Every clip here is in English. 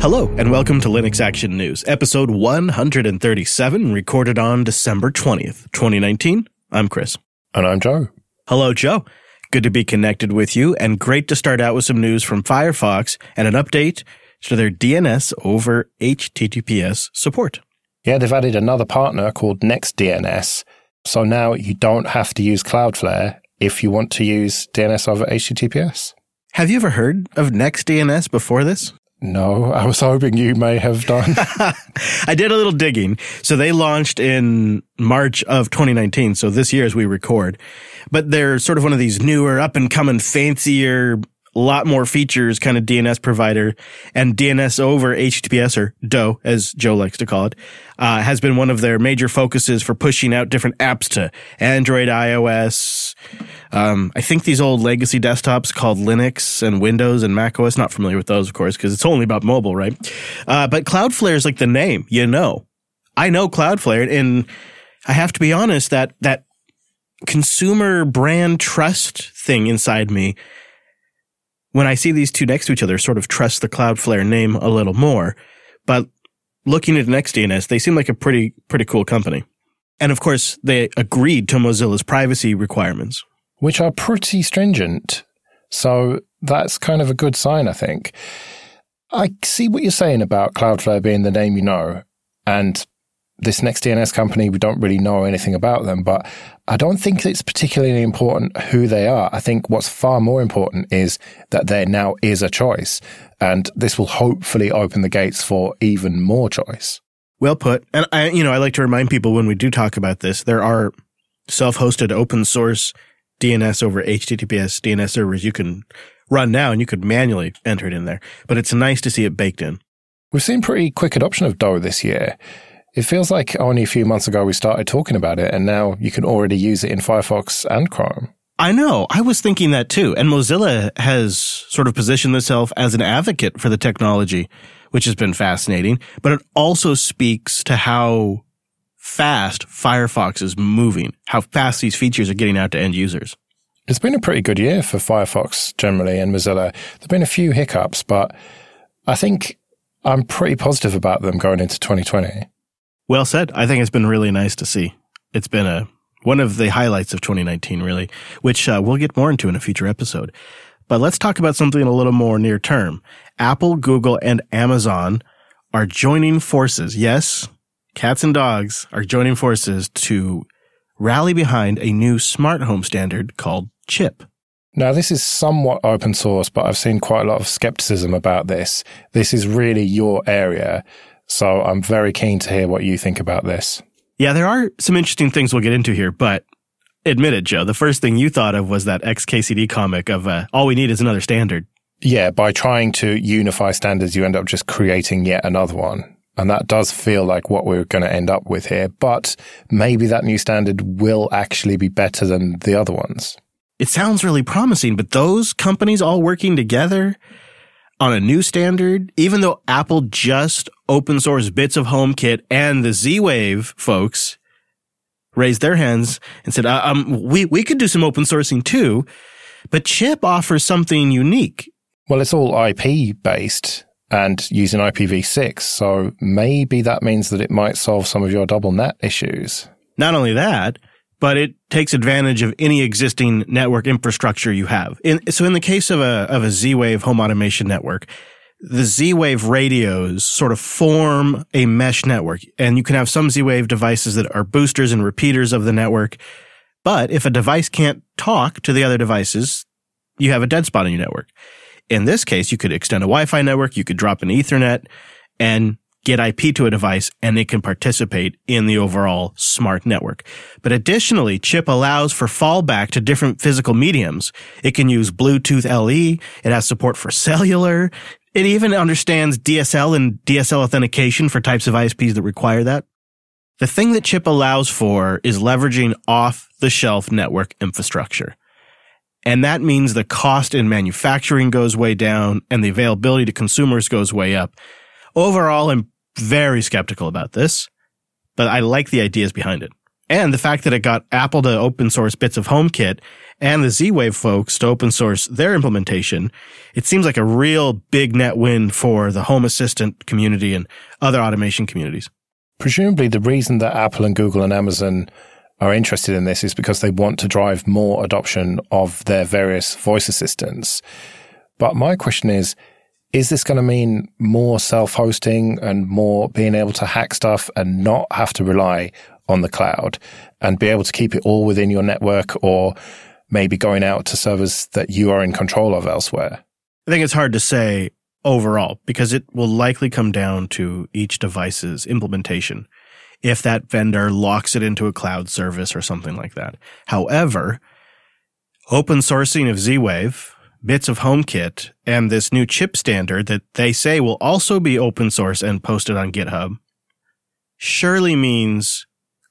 Hello, and welcome to Linux Action News, episode 137, recorded on December 20th, 2019. I'm Chris. And I'm Joe. Hello, Joe. Good to be connected with you, and great to start out with some news from Firefox and an update to their DNS over HTTPS support. Yeah, they've added another partner called NextDNS. So now you don't have to use Cloudflare if you want to use DNS over HTTPS. Have you ever heard of NextDNS before this? No, I was hoping you may have done. I did a little digging. So they launched in March of 2019. So this year as we record, but they're sort of one of these newer, up and coming, fancier, a lot more features kind of DNS provider and DNS over HTTPS or DoH, as Joe likes to call it, uh, has been one of their major focuses for pushing out different apps to Android, iOS. Um, I think these old legacy desktops called Linux and Windows and Mac OS. Not familiar with those, of course, because it's only about mobile, right? Uh, but Cloudflare is like the name, you know. I know Cloudflare, and I have to be honest that that consumer brand trust thing inside me when I see these two next to each other, sort of trust the Cloudflare name a little more. But looking at NextDNS, they seem like a pretty, pretty cool company. And of course, they agreed to Mozilla's privacy requirements, which are pretty stringent. So that's kind of a good sign, I think. I see what you're saying about Cloudflare being the name you know. And this next DNS company, we don't really know anything about them, but I don't think it's particularly important who they are. I think what's far more important is that there now is a choice, and this will hopefully open the gates for even more choice. Well put. And I, you know, I like to remind people when we do talk about this, there are self-hosted open source DNS over HTTPS DNS servers you can run now, and you could manually enter it in there. But it's nice to see it baked in. We've seen pretty quick adoption of DoH this year. It feels like only a few months ago we started talking about it, and now you can already use it in Firefox and Chrome. I know. I was thinking that too. And Mozilla has sort of positioned itself as an advocate for the technology, which has been fascinating. But it also speaks to how fast Firefox is moving, how fast these features are getting out to end users. It's been a pretty good year for Firefox generally and Mozilla. There have been a few hiccups, but I think I'm pretty positive about them going into 2020. Well said. I think it's been really nice to see. It's been a one of the highlights of 2019, really, which uh, we'll get more into in a future episode. But let's talk about something a little more near term. Apple, Google, and Amazon are joining forces. Yes, cats and dogs are joining forces to rally behind a new smart home standard called CHIP. Now, this is somewhat open source, but I've seen quite a lot of skepticism about this. This is really your area. So I'm very keen to hear what you think about this. Yeah, there are some interesting things we'll get into here, but admit it, Joe, the first thing you thought of was that XKCD comic of uh, all we need is another standard. Yeah, by trying to unify standards, you end up just creating yet another one. And that does feel like what we're going to end up with here. But maybe that new standard will actually be better than the other ones. It sounds really promising, but those companies all working together on a new standard, even though Apple just open sourced bits of HomeKit and the Z-Wave folks raised their hands and said, uh, um, we, we could do some open sourcing too, but Chip offers something unique. Well, it's all IP based and using IPv6. So maybe that means that it might solve some of your double NAT issues. Not only that, but it takes advantage of any existing network infrastructure you have. In, so in the case of a, of a Z-Wave home automation network, the Z-Wave radios sort of form a mesh network and you can have some Z-Wave devices that are boosters and repeaters of the network. But if a device can't talk to the other devices, you have a dead spot in your network. In this case, you could extend a Wi-Fi network, you could drop an ethernet and get IP to a device and it can participate in the overall smart network. But additionally, chip allows for fallback to different physical mediums. It can use Bluetooth LE. It has support for cellular. It even understands DSL and DSL authentication for types of ISPs that require that. The thing that chip allows for is leveraging off the shelf network infrastructure. And that means the cost in manufacturing goes way down and the availability to consumers goes way up. Overall, I'm very skeptical about this, but I like the ideas behind it. And the fact that it got Apple to open source bits of HomeKit and the Z-Wave folks to open source their implementation, it seems like a real big net win for the Home Assistant community and other automation communities. Presumably, the reason that Apple and Google and Amazon are interested in this is because they want to drive more adoption of their various voice assistants. But my question is, is this going to mean more self hosting and more being able to hack stuff and not have to rely on the cloud and be able to keep it all within your network or maybe going out to servers that you are in control of elsewhere? I think it's hard to say overall because it will likely come down to each device's implementation if that vendor locks it into a cloud service or something like that. However, open sourcing of Z-Wave, bits of HomeKit, and this new chip standard that they say will also be open source and posted on GitHub surely means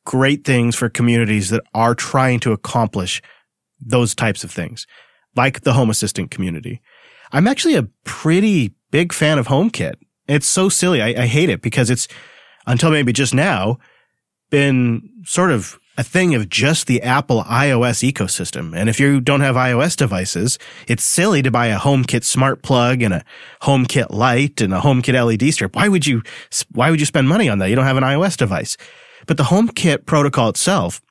great things for communities that are trying to accomplish those types of things, like the Home Assistant community. I'm actually a pretty big fan of HomeKit. It's so silly. I, I hate it because it's until maybe just now been sort of a thing of just the Apple iOS ecosystem. And if you don't have iOS devices, it's silly to buy a HomeKit smart plug and a HomeKit light and a HomeKit LED strip. Why would you, why would you spend money on that? You don't have an iOS device. But the HomeKit protocol itself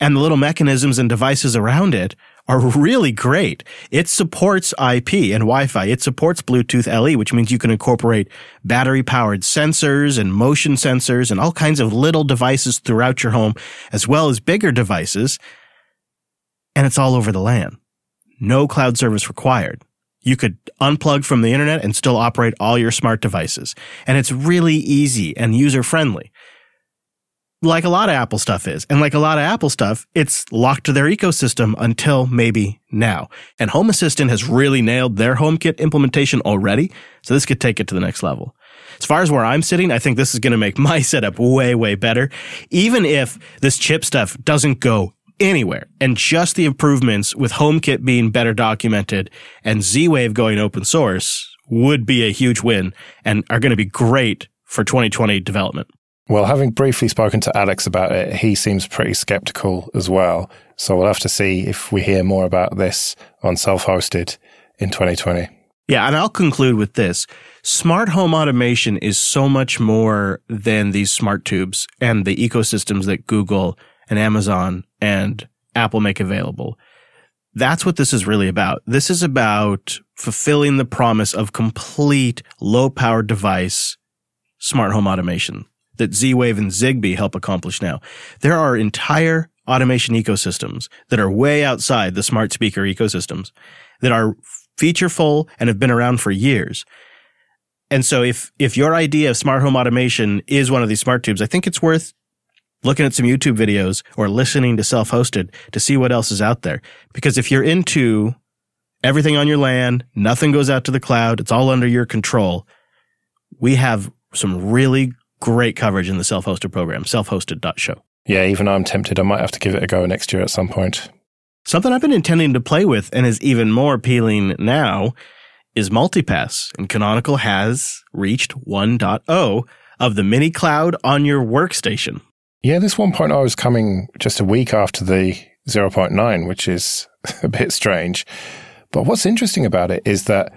and the little mechanisms and devices around it are really great. It supports IP and Wi-Fi. It supports Bluetooth LE, which means you can incorporate battery powered sensors and motion sensors and all kinds of little devices throughout your home, as well as bigger devices. And it's all over the LAN. No cloud service required. You could unplug from the internet and still operate all your smart devices. And it's really easy and user friendly like a lot of Apple stuff is. And like a lot of Apple stuff, it's locked to their ecosystem until maybe now. And Home Assistant has really nailed their HomeKit implementation already. So this could take it to the next level. As far as where I'm sitting, I think this is going to make my setup way, way better. Even if this chip stuff doesn't go anywhere and just the improvements with HomeKit being better documented and Z-Wave going open source would be a huge win and are going to be great for 2020 development. Well, having briefly spoken to Alex about it, he seems pretty skeptical as well. So we'll have to see if we hear more about this on self hosted in 2020. Yeah, and I'll conclude with this. Smart home automation is so much more than these smart tubes and the ecosystems that Google and Amazon and Apple make available. That's what this is really about. This is about fulfilling the promise of complete low power device smart home automation that Z-Wave and Zigbee help accomplish now. There are entire automation ecosystems that are way outside the smart speaker ecosystems that are featureful and have been around for years. And so if, if your idea of smart home automation is one of these smart tubes, I think it's worth looking at some YouTube videos or listening to self-hosted to see what else is out there. Because if you're into everything on your LAN, nothing goes out to the cloud, it's all under your control. We have some really great coverage in the self-hosted program, self-hosted.show. Yeah, even I'm tempted. I might have to give it a go next year at some point. Something I've been intending to play with and is even more appealing now is multipass. And Canonical has reached 1.0 of the mini cloud on your workstation. Yeah, this 1.0 is coming just a week after the 0.9, which is a bit strange. But what's interesting about it is that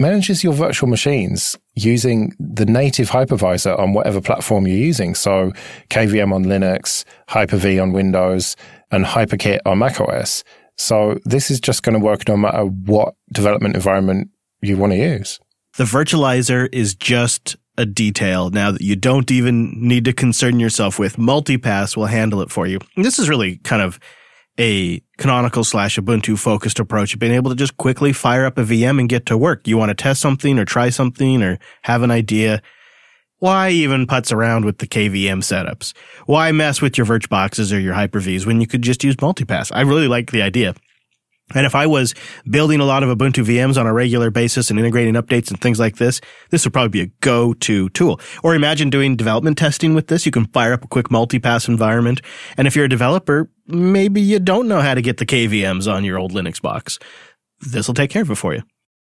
manages your virtual machines using the native hypervisor on whatever platform you're using. So KVM on Linux, Hyper-V on Windows, and HyperKit on macOS. So this is just going to work no matter what development environment you want to use. The virtualizer is just a detail now that you don't even need to concern yourself with. Multipass will handle it for you. And this is really kind of a canonical slash Ubuntu focused approach of being able to just quickly fire up a VM and get to work. You want to test something or try something or have an idea. Why even putz around with the KVM setups? Why mess with your VirtualBoxes or your Hyper-Vs when you could just use multipass? I really like the idea. And if I was building a lot of Ubuntu VMs on a regular basis and integrating updates and things like this, this would probably be a go-to tool. Or imagine doing development testing with this. You can fire up a quick multipass environment. And if you're a developer, maybe you don't know how to get the KVMs on your old Linux box. This will take care of it for you.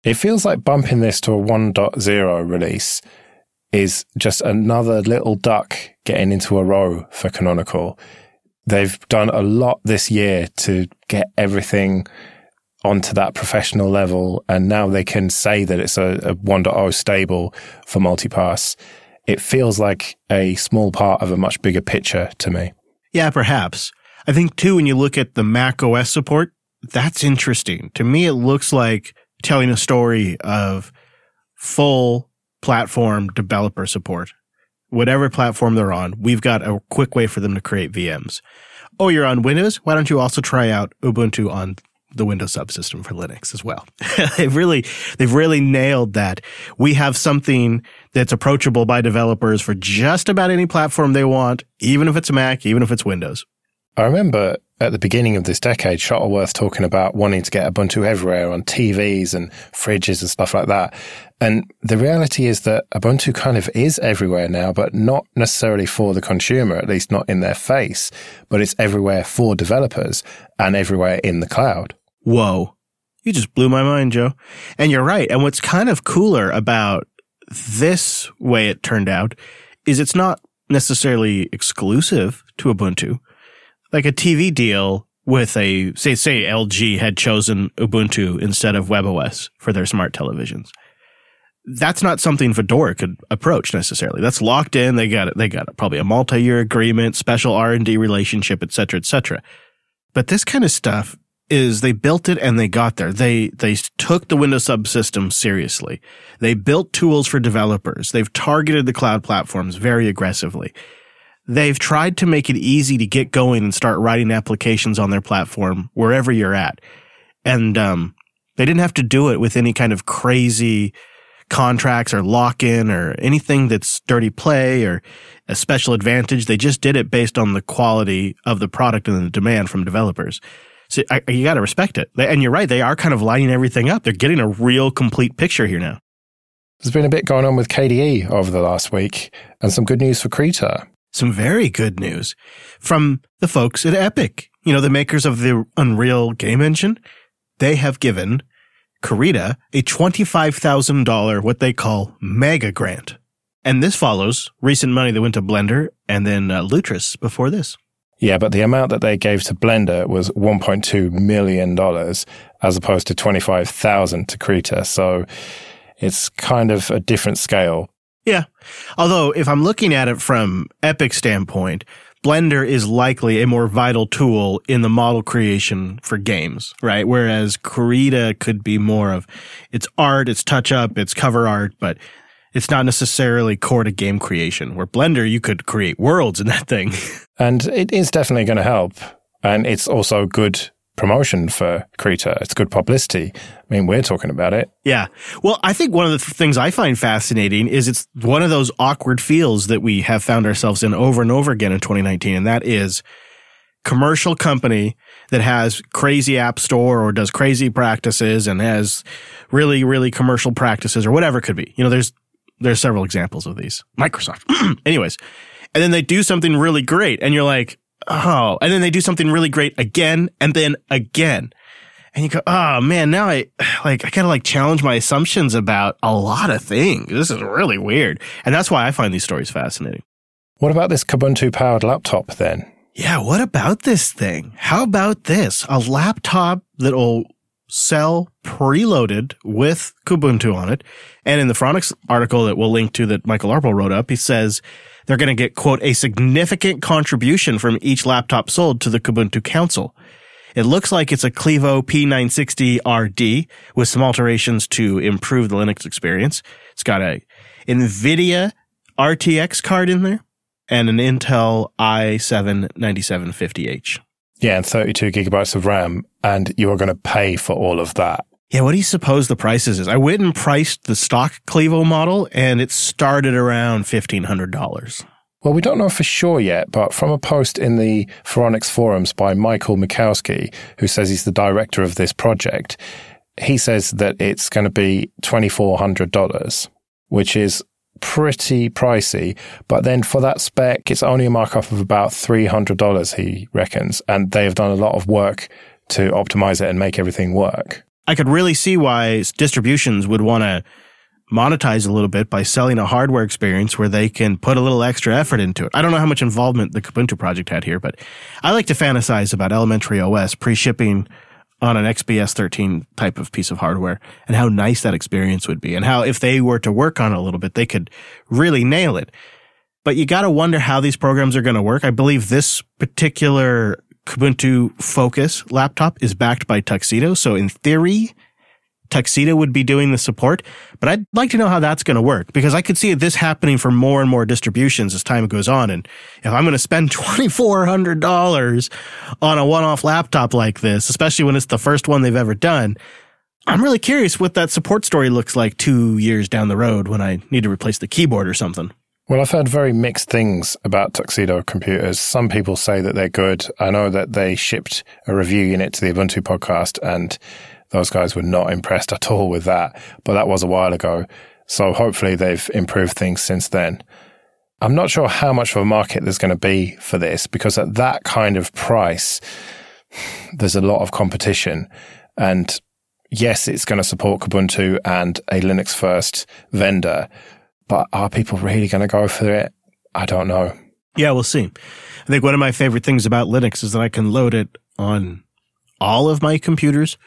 It feels like bumping this to a 1.0 release is just another little duck getting into a row for Canonical They've done a lot this year to get everything onto that professional level. And now they can say that it's a, a 1.0 stable for multipass. It feels like a small part of a much bigger picture to me. Yeah, perhaps. I think too, when you look at the Mac OS support, that's interesting. To me, it looks like telling a story of full platform developer support. Whatever platform they're on, we've got a quick way for them to create VMs. Oh, you're on Windows? Why don't you also try out Ubuntu on the Windows subsystem for Linux as well. they've really, they've really nailed that. We have something that's approachable by developers for just about any platform they want, even if it's Mac, even if it's Windows. I remember at the beginning of this decade, Shuttleworth talking about wanting to get Ubuntu everywhere on TVs and fridges and stuff like that. And the reality is that Ubuntu kind of is everywhere now, but not necessarily for the consumer, at least not in their face, but it's everywhere for developers and everywhere in the cloud. Whoa. You just blew my mind, Joe. And you're right. And what's kind of cooler about this way it turned out is it's not necessarily exclusive to Ubuntu like a TV deal with a say say LG had chosen Ubuntu instead of WebOS for their smart televisions. That's not something Fedora could approach necessarily. That's locked in. They got it. They got it. Probably a multi-year agreement, special R and D relationship, et cetera, et cetera. But this kind of stuff is they built it and they got there. They they took the Windows subsystem seriously. They built tools for developers. They've targeted the cloud platforms very aggressively they've tried to make it easy to get going and start writing applications on their platform wherever you're at. And um, they didn't have to do it with any kind of crazy contracts or lock in or anything that's dirty play or a special advantage. They just did it based on the quality of the product and the demand from developers. So I, you got to respect it. And you're right. They are kind of lining everything up. They're getting a real complete picture here now. There's been a bit going on with KDE over the last week and some good news for Krita some very good news from the folks at Epic. You know, the makers of the Unreal game engine. They have given Krita a $25,000, what they call mega grant. And this follows recent money that went to Blender and then uh, Lutris before this. Yeah, but the amount that they gave to Blender was $1.2 million as opposed to 25,000 to Krita. So it's kind of a different scale. Yeah. Although if I'm looking at it from Epic standpoint, Blender is likely a more vital tool in the model creation for games, right? Whereas Krita could be more of it's art, it's touch up, it's cover art, but it's not necessarily core to game creation. Where Blender, you could create worlds in that thing. And it is definitely going to help. And it's also good promotion for Krita. It's good publicity. I mean, we're talking about it. Yeah. Well, I think one of the things I find fascinating is it's one of those awkward fields that we have found ourselves in over and over again in 2019. And that is commercial company that has crazy app store or does crazy practices and has really, really commercial practices or whatever it could be. You know, there's, there's several examples of these. Microsoft. Anyways. And then they do something really great and you're like, oh, and then they do something really great again and then again. And you go, oh man, now I like I gotta like challenge my assumptions about a lot of things. This is really weird. And that's why I find these stories fascinating. What about this Kubuntu powered laptop then? Yeah, what about this thing? How about this? A laptop that'll sell preloaded with Kubuntu on it. And in the Phoronix article that we'll link to that Michael Larabel wrote up, he says they're going to get, quote, a significant contribution from each laptop sold to the Kubuntu Council. It looks like it's a Clevo P960RD with some alterations to improve the Linux experience. It's got a NVIDIA RTX card in there and an Intel i7 9750H. Yeah, and 32 gigabytes of RAM, and you are going to pay for all of that. Yeah, what do you suppose the prices is? I went and priced the stock Clevo model, and it started around $1,500. Well, we don't know for sure yet, but from a post in the Phoronix forums by Michael Mikowski, who says he's the director of this project, he says that it's going to be $2,400, which is pretty pricey. But then for that spec, it's only a markup of about $300, he reckons. And they have done a lot of work to optimize it and make everything work. I could really see why distributions would want to monetize a little bit by selling a hardware experience where they can put a little extra effort into it. I don't know how much involvement the Kubuntu project had here, but I like to fantasize about elementary OS pre-shipping on an XPS 13 type of piece of hardware and how nice that experience would be and how if they were to work on it a little bit, they could really nail it. But you got to wonder how these programs are going to work. I believe this particular Kubuntu Focus laptop is backed by Tuxedo. So in theory, Tuxedo would be doing the support, but I'd like to know how that's going to work because I could see this happening for more and more distributions as time goes on. And if I'm going to spend $2,400 on a one-off laptop like this, especially when it's the first one they've ever done, I'm really curious what that support story looks like two years down the road when I need to replace the keyboard or something. Well, I've heard very mixed things about Tuxedo computers. Some people say that they're good. I know that they shipped a review unit to the Ubuntu podcast and those guys were not impressed at all with that, but that was a while ago. So hopefully they've improved things since then. I'm not sure how much of a market there's going to be for this because at that kind of price, there's a lot of competition. And yes, it's going to support Kubuntu and a Linux first vendor, but are people really going to go for it? I don't know. Yeah, we'll see. I think one of my favorite things about Linux is that I can load it on all of my computers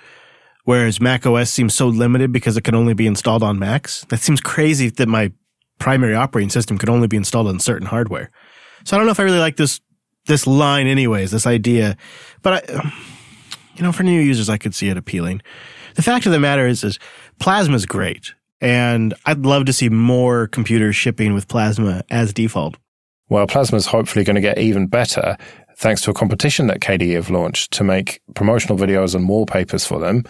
whereas Mac OS seems so limited because it can only be installed on Macs. That seems crazy that my primary operating system could only be installed on certain hardware. So I don't know if I really like this this line anyways, this idea. But I um, you know, for new users I could see it appealing. The fact of the matter is is Plasma is great. And I'd love to see more computers shipping with Plasma as default. Well, Plasma is hopefully going to get even better thanks to a competition that KDE have launched to make promotional videos and wallpapers for them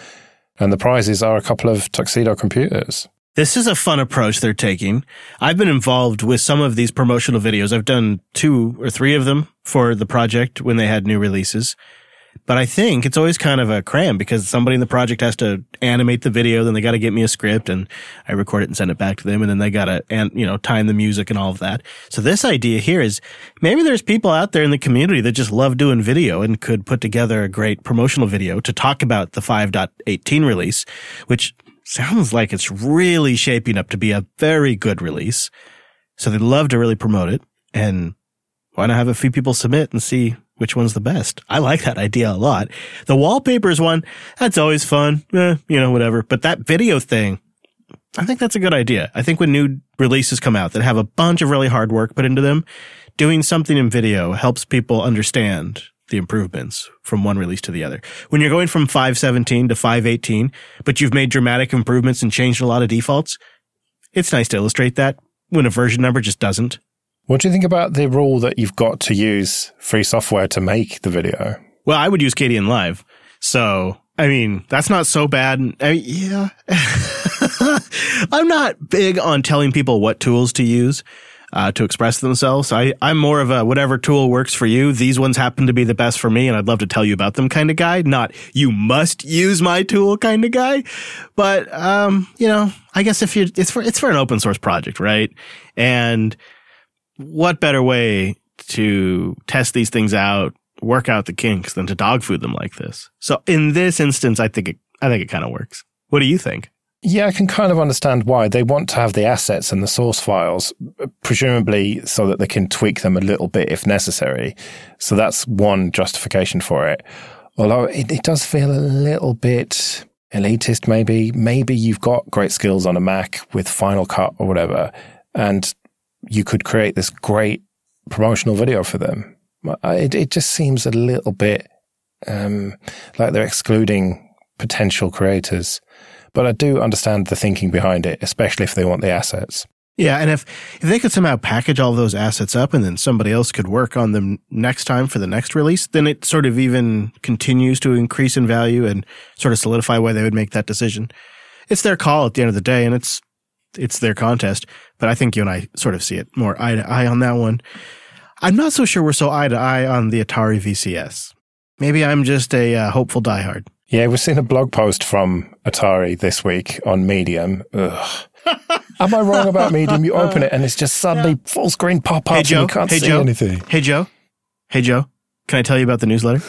and the prizes are a couple of tuxedo computers. This is a fun approach they're taking. I've been involved with some of these promotional videos. I've done two or three of them for the project when they had new releases. But I think it's always kind of a cram because somebody in the project has to animate the video, then they got to get me a script and I record it and send it back to them. And then they got to, and, you know, time the music and all of that. So this idea here is maybe there's people out there in the community that just love doing video and could put together a great promotional video to talk about the 5.18 release, which sounds like it's really shaping up to be a very good release. So they'd love to really promote it. And why not have a few people submit and see which one's the best. I like that idea a lot. The wallpapers one, that's always fun. Eh, you know, whatever. But that video thing, I think that's a good idea. I think when new releases come out that have a bunch of really hard work put into them, doing something in video helps people understand the improvements from one release to the other. When you're going from 517 to 518, but you've made dramatic improvements and changed a lot of defaults, it's nice to illustrate that when a version number just doesn't. What do you think about the rule that you've got to use free software to make the video? Well, I would use Kdenlive. So, I mean, that's not so bad. I mean, yeah. I'm not big on telling people what tools to use. Uh, to express themselves. I, I'm more of a whatever tool works for you. These ones happen to be the best for me, and I'd love to tell you about them kind of guy. Not you must use my tool kind of guy. But um, you know, I guess if you it's for it's for an open source project, right? And what better way to test these things out, work out the kinks than to dog food them like this? So in this instance, I think it, I think it kind of works. What do you think? Yeah, I can kind of understand why they want to have the assets and the source files, presumably so that they can tweak them a little bit if necessary. So that's one justification for it. Although it, it does feel a little bit elitist, maybe. Maybe you've got great skills on a Mac with Final Cut or whatever, and you could create this great promotional video for them. It, it just seems a little bit um, like they're excluding potential creators. But I do understand the thinking behind it, especially if they want the assets. Yeah, and if if they could somehow package all those assets up and then somebody else could work on them next time for the next release, then it sort of even continues to increase in value and sort of solidify why they would make that decision. It's their call at the end of the day, and it's it's their contest. But I think you and I sort of see it more eye to eye on that one. I'm not so sure we're so eye to eye on the Atari VCS. Maybe I'm just a uh, hopeful diehard. Yeah, we've seen a blog post from Atari this week on Medium. Ugh. Am I wrong about Medium? You open it and it's just suddenly yeah. full screen pop up hey, Joe, and you can't hey, see Joe, anything. Hey Joe. Hey Joe. Can I tell you about the newsletter?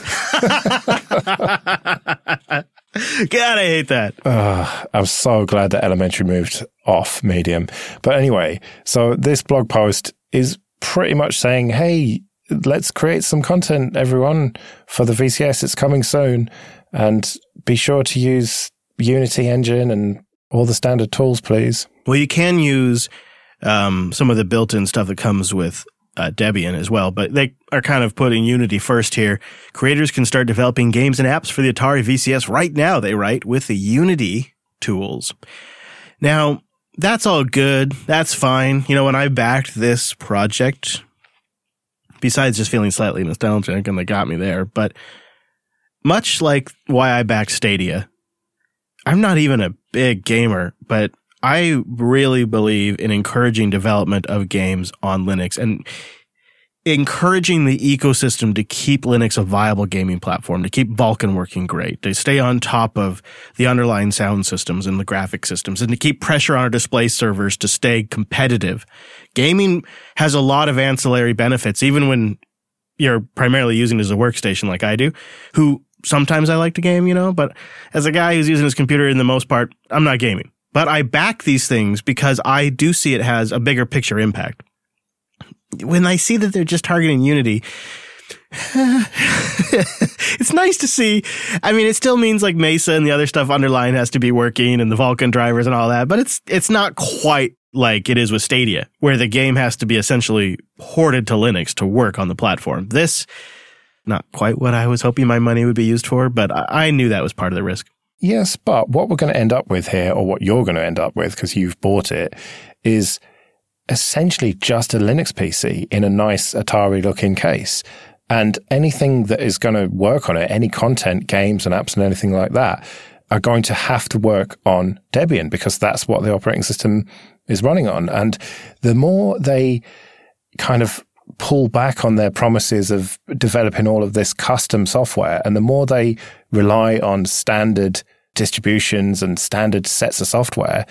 God, I hate that. Uh, I'm so glad that Elementary moved off Medium. But anyway, so this blog post is pretty much saying, hey, let's create some content, everyone, for the VCS. It's coming soon. And be sure to use Unity Engine and all the standard tools, please. Well, you can use um, some of the built in stuff that comes with uh, Debian as well, but they are kind of putting Unity first here. Creators can start developing games and apps for the Atari VCS right now, they write, with the Unity tools. Now, that's all good. That's fine. You know, when I backed this project, besides just feeling slightly nostalgic and they got me there, but much like why I backed Stadia, I'm not even a big gamer, but I really believe in encouraging development of games on Linux and encouraging the ecosystem to keep Linux a viable gaming platform, to keep Vulkan working great, to stay on top of the underlying sound systems and the graphic systems, and to keep pressure on our display servers to stay competitive. Gaming has a lot of ancillary benefits, even when you're primarily using it as a workstation like I do, who sometimes I like to game, you know, but as a guy who's using his computer in the most part, I'm not gaming. But I back these things because I do see it has a bigger picture impact. When I see that they're just targeting Unity, it's nice to see. I mean, it still means like Mesa and the other stuff underlying has to be working and the Vulkan drivers and all that, but it's it's not quite like it is with Stadia, where the game has to be essentially ported to Linux to work on the platform. This not quite what I was hoping my money would be used for, but I, I knew that was part of the risk. Yes, but what we're going to end up with here, or what you're going to end up with because you've bought it, is essentially just a Linux PC in a nice Atari looking case. And anything that is going to work on it, any content, games and apps and anything like that, are going to have to work on Debian because that's what the operating system is running on. And the more they kind of pull back on their promises of developing all of this custom software. And the more they rely on standard distributions and standard sets of software,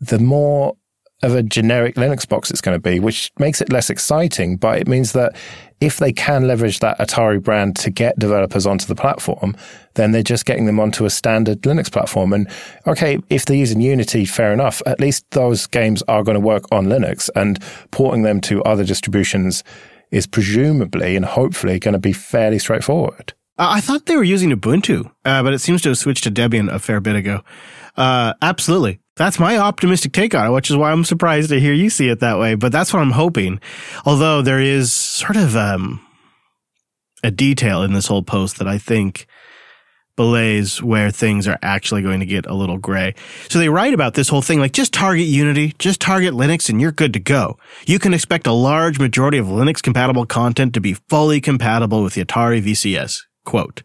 the more of a generic Linux box it's going to be, which makes it less exciting. But it means that if they can leverage that Atari brand to get developers onto the platform, then they're just getting them onto a standard Linux platform. And okay, if they're using Unity, fair enough. At least those games are going to work on Linux and porting them to other distributions is presumably and hopefully going to be fairly straightforward. I thought they were using Ubuntu, uh, but it seems to have switched to Debian a fair bit ago. Uh, absolutely. That's my optimistic take on it, which is why I'm surprised to hear you see it that way. But that's what I'm hoping. Although there is sort of um, a detail in this whole post that I think belays where things are actually going to get a little gray. So they write about this whole thing like just target Unity, just target Linux, and you're good to go. You can expect a large majority of Linux compatible content to be fully compatible with the Atari VCS. Quote.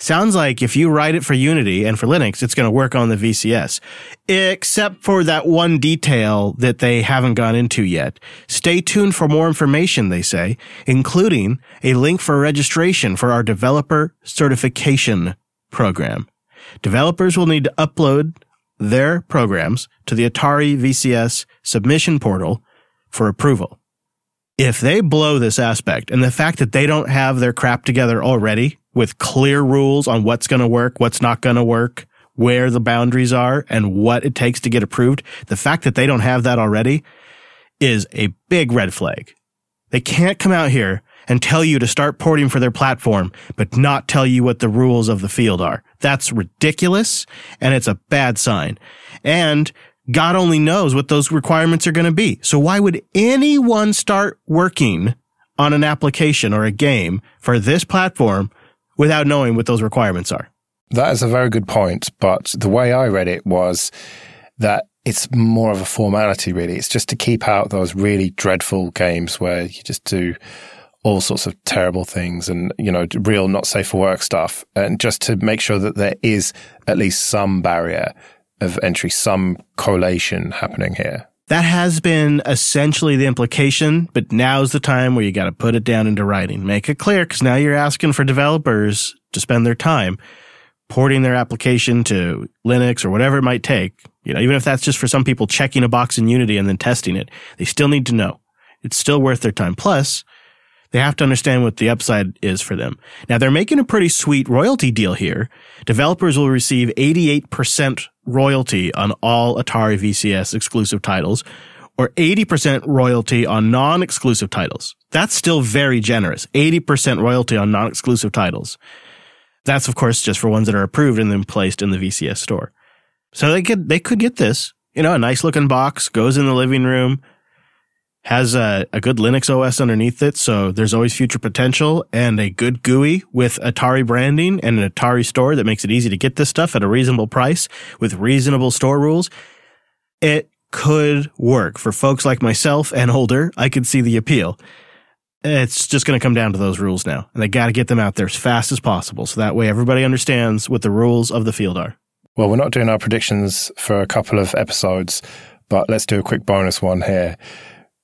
Sounds like if you write it for Unity and for Linux, it's going to work on the VCS. Except for that one detail that they haven't gone into yet. Stay tuned for more information, they say, including a link for registration for our developer certification program. Developers will need to upload their programs to the Atari VCS submission portal for approval. If they blow this aspect and the fact that they don't have their crap together already, with clear rules on what's going to work, what's not going to work, where the boundaries are, and what it takes to get approved. The fact that they don't have that already is a big red flag. They can't come out here and tell you to start porting for their platform, but not tell you what the rules of the field are. That's ridiculous and it's a bad sign. And God only knows what those requirements are going to be. So why would anyone start working on an application or a game for this platform without knowing what those requirements are. That is a very good point. But the way I read it was that it's more of a formality, really. It's just to keep out those really dreadful games where you just do all sorts of terrible things and, you know, real not safe for work stuff. And just to make sure that there is at least some barrier of entry, some collation happening here. That has been essentially the implication, but now's the time where you got to put it down into writing. Make it clear because now you're asking for developers to spend their time porting their application to Linux or whatever it might take. You know, even if that's just for some people checking a box in Unity and then testing it, they still need to know. It's still worth their time. Plus, They have to understand what the upside is for them. Now they're making a pretty sweet royalty deal here. Developers will receive 88% royalty on all Atari VCS exclusive titles or 80% royalty on non-exclusive titles. That's still very generous. 80% royalty on non-exclusive titles. That's of course just for ones that are approved and then placed in the VCS store. So they could they could get this, you know, a nice looking box goes in the living room has a, a good Linux OS underneath it, so there's always future potential and a good GUI with Atari branding and an Atari store that makes it easy to get this stuff at a reasonable price with reasonable store rules. It could work for folks like myself and older. I could see the appeal. It's just going to come down to those rules now, and they got to get them out there as fast as possible, so that way everybody understands what the rules of the field are. Well, we're not doing our predictions for a couple of episodes, but let's do a quick bonus one here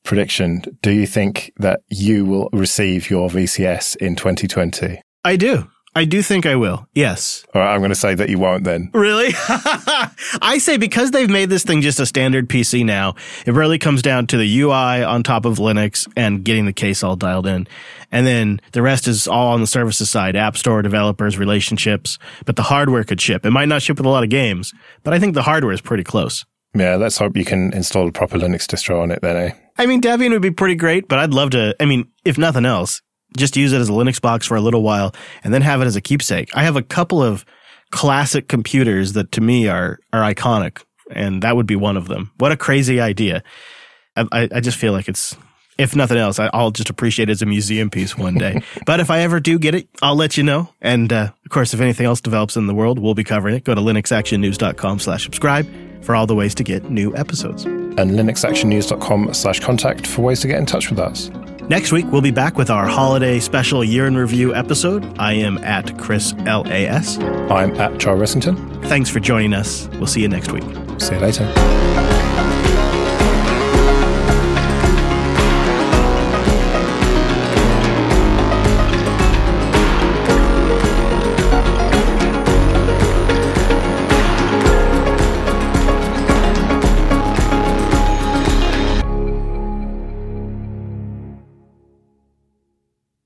prediction. Do you think that you will receive your VCS in 2020? I do. I do think I will. Yes. All right, I'm going to say that you won't then. Really? I say because they've made this thing just a standard PC now, it really comes down to the UI on top of Linux and getting the case all dialed in. And then the rest is all on the services side, App Store, developers, relationships. But the hardware could ship. It might not ship with a lot of games, but I think the hardware is pretty close. Yeah, let's hope you can install a proper Linux distro on it then, eh? I mean, Debian would be pretty great, but I'd love to. I mean, if nothing else, just use it as a Linux box for a little while and then have it as a keepsake. I have a couple of classic computers that to me are are iconic, and that would be one of them. What a crazy idea! I, I just feel like it's if nothing else, I'll just appreciate it as a museum piece one day. but if I ever do get it, I'll let you know. And uh, of course, if anything else develops in the world, we'll be covering it. Go to linuxactionnews.com slash subscribe for all the ways to get new episodes. And linuxactionnews.com slash contact for ways to get in touch with us. Next week, we'll be back with our holiday special year in review episode. I am at Chris LAS. I'm at Joe Ressington. Thanks for joining us. We'll see you next week. See you later.